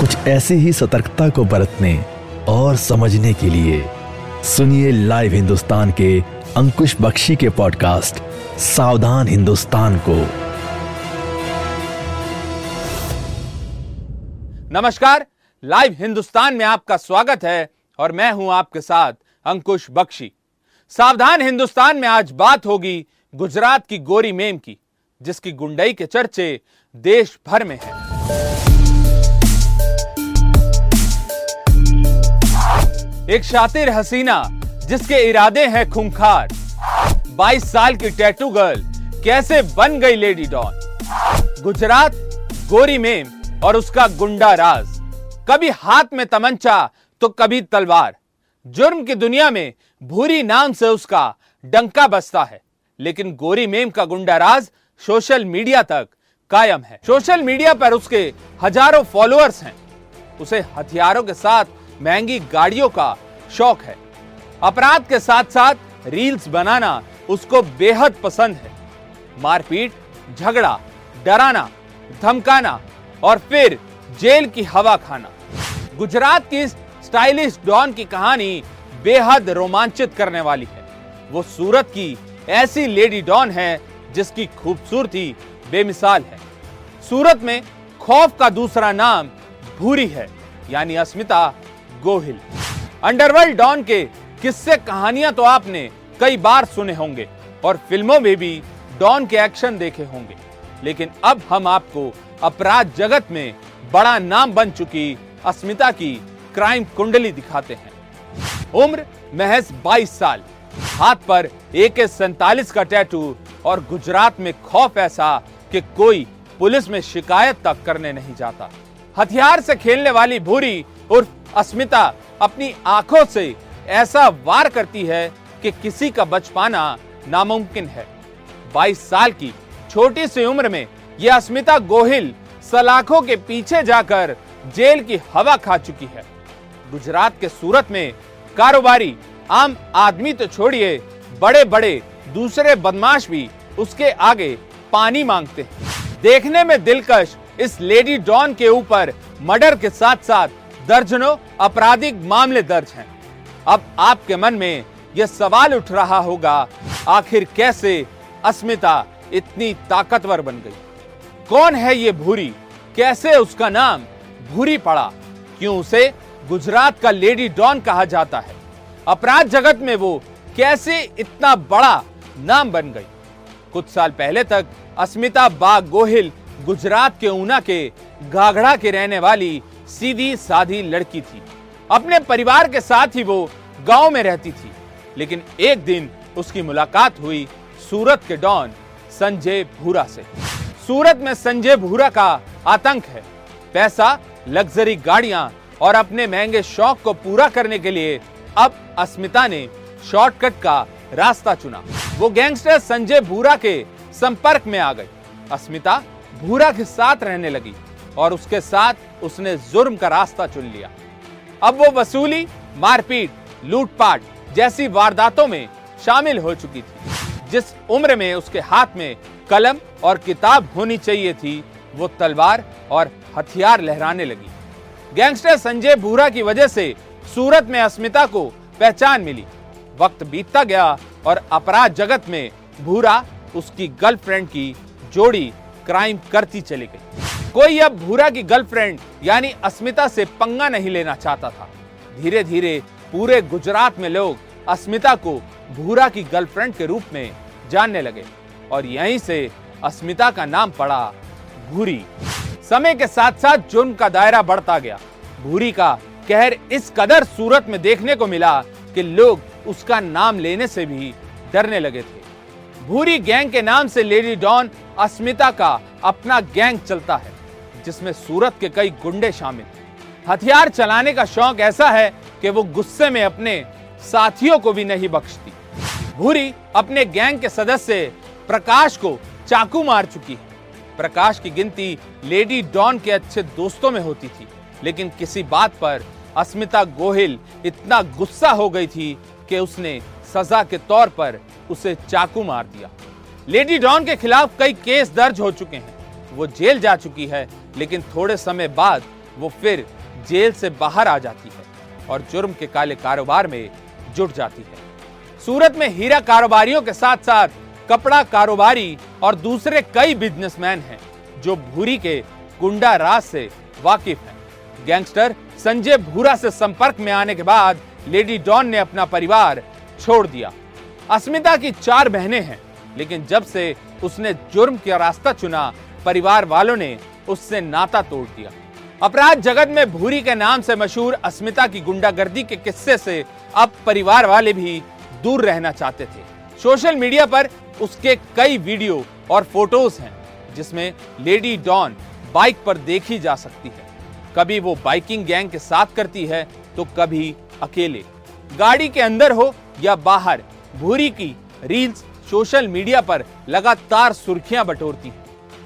कुछ ऐसे ही सतर्कता को बरतने और समझने के लिए सुनिए लाइव हिंदुस्तान के अंकुश बख्शी के पॉडकास्ट, सावधान हिंदुस्तान को नमस्कार, लाइव हिंदुस्तान में आपका स्वागत है और मैं हूँ आपके साथ अंकुश बख्शी सावधान हिंदुस्तान में आज बात होगी गुजरात की गोरी मेम की, जिसकी गुंडई के चर्चे देश भर में हैं। एक शातिर हसीना, जिसके इरादे हैं खूंखार। 22 साल की टैटू गर्ल कैसे बन गई लेडी डॉन गुजरात, गोरी मेम और उसका गुंडा राज। कभी हाथ में तमंचा तो कभी तलवार। जुर्म की दुनिया में भूरी नाम से उसका डंका बसता है, लेकिन गोरी मेम का गुंडा राज सोशल मीडिया तक कायम है। सोशल मीडिया पर उसके हज़ारों फॉलोअर्स हैं। उसे हथियारों के साथ महँगी गाड़ियों का शौक है। अपराध के साथ साथ रील्स बनाना उसको बेहद पसंद है। मारपीट, झगड़ा, डराना, धमकाना और फिर जेल की हवा खाना। गुजरात की स्टाइलिश डॉन की कहानी बेहद रोमांचित करने वाली है। वो सूरत की ऐसी लेडी डॉन है जिसकी खूबसूरती बेमिसाल है। सूरत में खौफ का दूसरा नाम भूरी है, यानी अस्मिता गोहिल। अंडरवर्ल्ड डॉन के किस्से कहानियाँ तो आपने कई बार सुने होंगे और फ़िल्मों में भी डॉन के एक्शन देखे होंगे। लेकिन अब हम आपको अपराध जगत में बड़ा नाम बन चुकी अस्मिता की क्राइम कुंडली दिखाते हैं। उम्र महज 22 साल। हाथ पर ए के सैतालीस का टैटू और गुजरात में खौफ ऐसा कि कोई पुलिस में शिकायत तक करने नहीं जाता। हथियार से खेलने वाली भूरी उर्फ़ अस्मिता अपनी आँखों से ऐसा वार करती है कि किसी का बच पाना नामुमकिन है। 22 साल की छोटी सी उम्र में यह अस्मिता गोहिल सलाखों के पीछे जाकर जेल की हवा खा चुकी है। गुजरात के सूरत में कारोबारी आम आदमी तो छोड़िए बड़े बड़े दूसरे बदमाश भी उसके आगे पानी मांगते हैं। देखने में दिलकश इस लेडी डॉन के ऊपर मर्डर के साथ साथ दर्जनों आपराधिक मामले दर्ज हैं। अब आपके मन में यह सवाल उठ रहा होगा, आखिर कैसे अस्मिता इतनी ताकतवर बन गई? कौन है ये भूरी? कैसे उसका नाम भूरी पड़ा? क्यों उसे गुजरात का लेडी डॉन कहा जाता है? अपराध जगत में वो कैसे इतना बड़ा नाम बन गई? कुछ साल पहले तक अस्मिता बाग गोहिल गुजरात के ऊना के गागड़ा के रहने वाली सीधी साधी लड़की थी। अपने परिवार के साथ ही वो गाँव में रहती थी। लेकिन एक दिन उसकी मुलाकात हुई सूरत के डॉन संजय भूरा से। सूरत में संजय भूरा का आतंक है। पैसा, लग्जरी गाड़ियाँ और अपने महँगे शौक को पूरा करने के लिए अब अस्मिता ने शॉर्टकट का रास्ता चुना। वो गैंगस्टर संजय भूरा के संपर्क में आ गई। अस्मिता भूरा के साथ रहने लगी और उसके साथ उसने जुर्म का रास्ता चुन लिया। अब वो वसूली, मारपीट, लूटपाट जैसी वारदातों में शामिल हो चुकी थी। जिस उम्र में उसके हाथ में कलम और किताब होनी चाहिए थी, वो तलवार और हथियार लहराने लगी। गैंगस्टर संजय भूरा की वजह से सूरत में अस्मिता को पहचान मिली। वक्त बीतता गया और अपराध जगत में भूरा उसकी गर्लफ्रेंड की जोड़ी क्राइम करती चली गई। कोई अब भूरा की गर्लफ्रेंड, यानी अस्मिता से पंगा नहीं लेना चाहता था। धीरे धीरे पूरे गुजरात में लोग अस्मिता को भूरा की गर्लफ्रेंड के रूप में जानने लगे और यहीं से अस्मिता का नाम पड़ा भूरी। समय के साथ साथ जुर्म का दायरा बढ़ता गया। भूरी का कहर इस कदर सूरत में देखने को मिला कि लोग उसका नाम लेने से भी डरने लगे थे। भूरी गैंग के नाम से लेडी डॉन अस्मिता का अपना गैंग चलता है। जिसमें सूरत के कई गुंडे शामिल हथियार चलाने का शौक ऐसा है कि वो गुस्से में अपने साथियों को भी नहीं बख्शती। भूरी अपने गैंग के सदस्य प्रकाश को चाकू मार चुकी है। प्रकाश की गिनती लेडी डॉन के अच्छे दोस्तों में होती थी, लेकिन किसी बात पर अस्मिता गोहिल इतना गुस्सा हो गई थी कि उसने सजा के तौर पर उसे चाकू मार दिया। लेडी डॉन के खिलाफ कई केस दर्ज हो चुके हैं। वो जेल जा चुकी है लेकिन थोड़े समय बाद वो फिर जेल से बाहर आ जाती है और जुर्म के काले कारोबार में जुट जाती है। सूरत में हीरा कारोबारियों के साथ साथ कपड़ा कारोबारी और दूसरे कई बिजनेसमैन हैं, जो भूरी के गुंडा राज से वाकिफ हैं। गैंगस्टर संजय भूरा से संपर्क में आने के बाद लेडी डॉन ने अपना परिवार छोड़ दिया। अस्मिता की चार बहनें हैं, लेकिन जब से उसने जुर्म का रास्ता चुना, परिवार वालों ने उससे नाता तोड़ दिया। अपराध जगत में भूरी के नाम से मशहूर अस्मिता की गुंडागर्दी के किस्से से अब परिवार वाले भी दूर रहना चाहते थे। सोशल मीडिया पर उसके कई वीडियो और फ़ोटोज़ हैं, जिसमें लेडी डॉन बाइक पर देखी जा सकती है। कभी वो बाइकिंग गैंग के साथ करती है तो कभी अकेले। गाड़ी के अंदर हो या बाहर, भूरी की रील्स सोशल मीडिया पर लगातार सुर्खियाँ बटोरती हैं।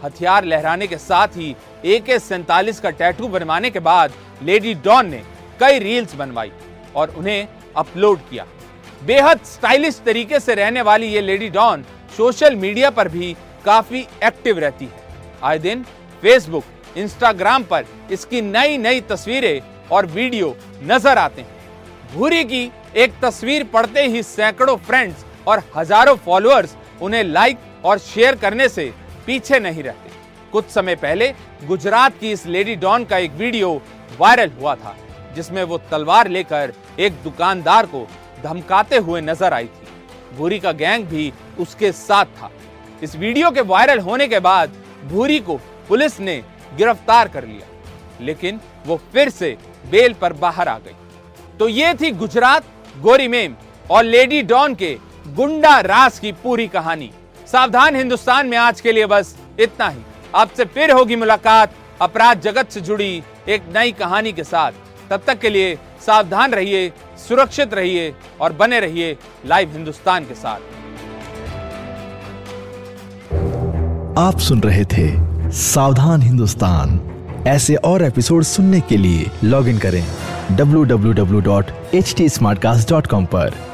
हथियार लहराने के साथ ही ए के सैतालीस का टैटू बनवाने के बाद लेडी डॉन ने कई रील्स बनवाई और उन्हें अपलोड किया। बेहद स्टाइलिश तरीके से रहने वाली ये लेडी डॉन सोशल मीडिया पर भी काफ़ी एक्टिव रहती है। आए दिन फेसबुक, इंस्टाग्राम पर इसकी नई नई तस्वीरें और वीडियो नज़र आते हैं। भूरी की एक तस्वीर पढ़ते ही सैकड़ों फ्रेंड्स और हज़ारों फॉलोअर्स उन्हें लाइक और शेयर करने से पीछे नहीं रहते। कुछ समय पहले गुजरात की इस लेडी डॉन का एक वीडियो वायरल हुआ था, जिसमें वो तलवार लेकर एक दुकानदार को धमकाते हुए नज़र आई थी। भूरी का गैंग भी उसके साथ था। इस वीडियो के वायरल होने के बाद भूरी को पुलिस ने गिरफ़्तार कर लिया, लेकिन वो फिर से बेल पर बाहर आ गई। तो ये थी गुजरात, गोरी मेम और लेडी डॉन के गुंडा रास की पूरी कहानी। सावधान हिंदुस्तान में आज के लिए बस इतना ही। आपसे फिर होगी मुलाकात अपराध जगत से जुड़ी एक नई कहानी के साथ। तब तक के लिए सावधान रहिए, सुरक्षित रहिए और बने रहिए लाइव हिंदुस्तान के साथ। आप सुन रहे थे सावधान हिंदुस्तान। ऐसे और एपिसोड सुनने के लिए लॉग इन करें www.htsmartcast.com पर।